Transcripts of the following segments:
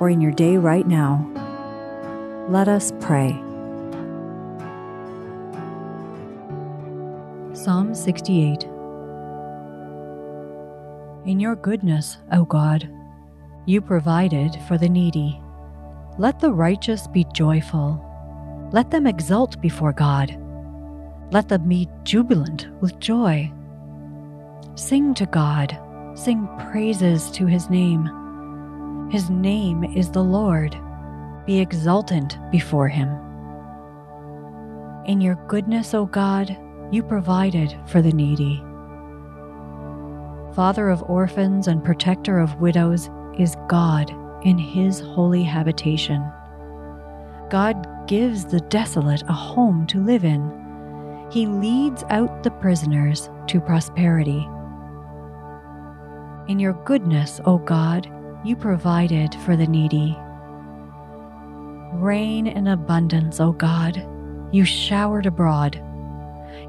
or in your day right now, let us pray. Psalm 68 In your goodness, O God, you provided for the needy. Let the righteous be joyful. Let them exult before God. Let them be jubilant with joy. Sing to God, sing praises to his name. His name is the Lord. Be exultant before him. In your goodness, O God, you provided for the needy. Father of orphans and protector of widows is God in his holy habitation. God gives the desolate a home to live in. He leads out the prisoners to prosperity. In your goodness, O God, you provided for the needy. Rain in abundance, O God, you showered abroad.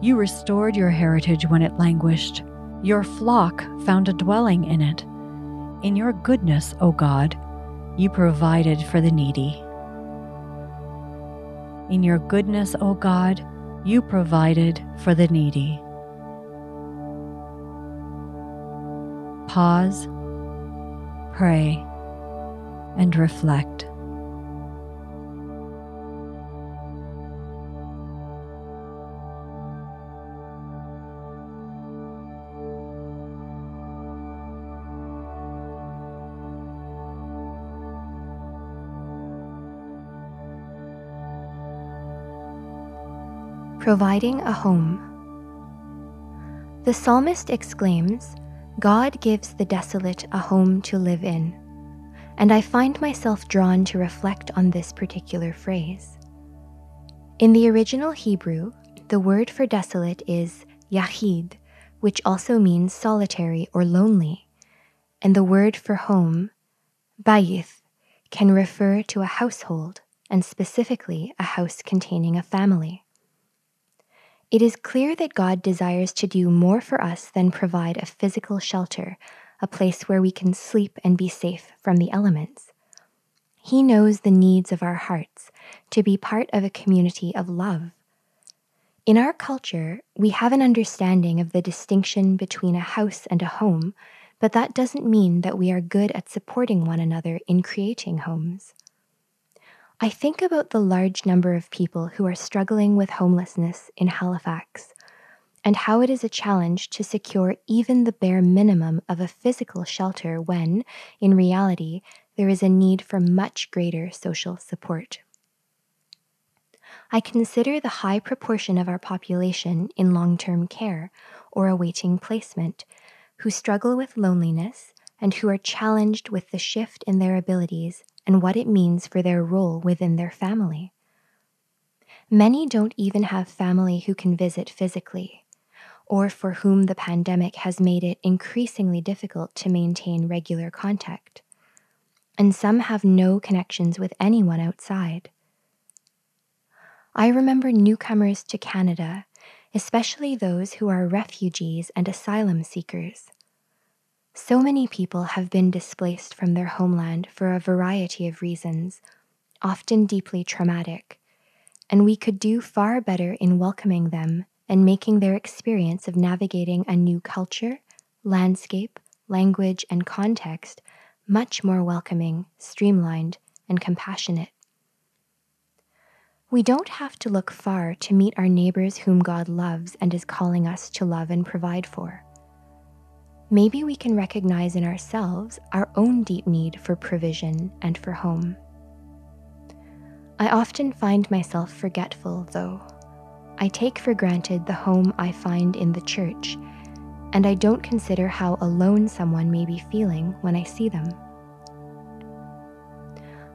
You restored your heritage when it languished. Your flock found a dwelling in it. In your goodness, O God, you provided for the needy. In your goodness, O God, you provided for the needy. Pause, pray, and reflect. providing a home. The psalmist exclaims, God gives the desolate a home to live in. And I find myself drawn to reflect on this particular phrase. In the original Hebrew, the word for desolate is yahid, which also means solitary or lonely, and the word for home, bayith, can refer to a household, and specifically a house containing a family. It is clear that God desires to do more for us than provide a physical shelter, a place where we can sleep and be safe from the elements. He knows the needs of our hearts to be part of a community of love. In our culture, we have an understanding of the distinction between a house and a home, but that doesn't mean that we are good at supporting one another in creating homes. I think about the large number of people who are struggling with homelessness in Halifax and how it is a challenge to secure even the bare minimum of a physical shelter when, in reality, there is a need for much greater social support. I consider the high proportion of our population in long term care or awaiting placement who struggle with loneliness and who are challenged with the shift in their abilities and what it means for their role within their family. Many don't even have family who can visit physically, or for whom the pandemic has made it increasingly difficult to maintain regular contact. And some have no connections with anyone outside. I remember newcomers to Canada, especially those who are refugees and asylum seekers. So many people have been displaced from their homeland for a variety of reasons, often deeply traumatic, and we could do far better in welcoming them and making their experience of navigating a new culture, landscape, language, and context much more welcoming, streamlined, and compassionate. We don't have to look far to meet our neighbors whom God loves and is calling us to love and provide for. Maybe we can recognize in ourselves our own deep need for provision and for home. I often find myself forgetful, though. I take for granted the home I find in the church, and I don't consider how alone someone may be feeling when I see them.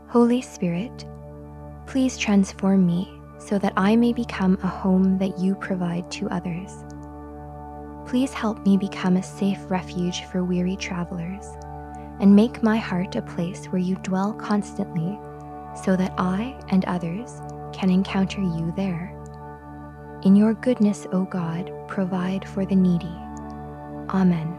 Holy Spirit, Please transform me so that I may become a home that you provide to others. Please help me become a safe refuge for weary travelers, and make my heart a place where you dwell constantly so that I and others can encounter you there. In your goodness, O God, provide for the needy. Amen.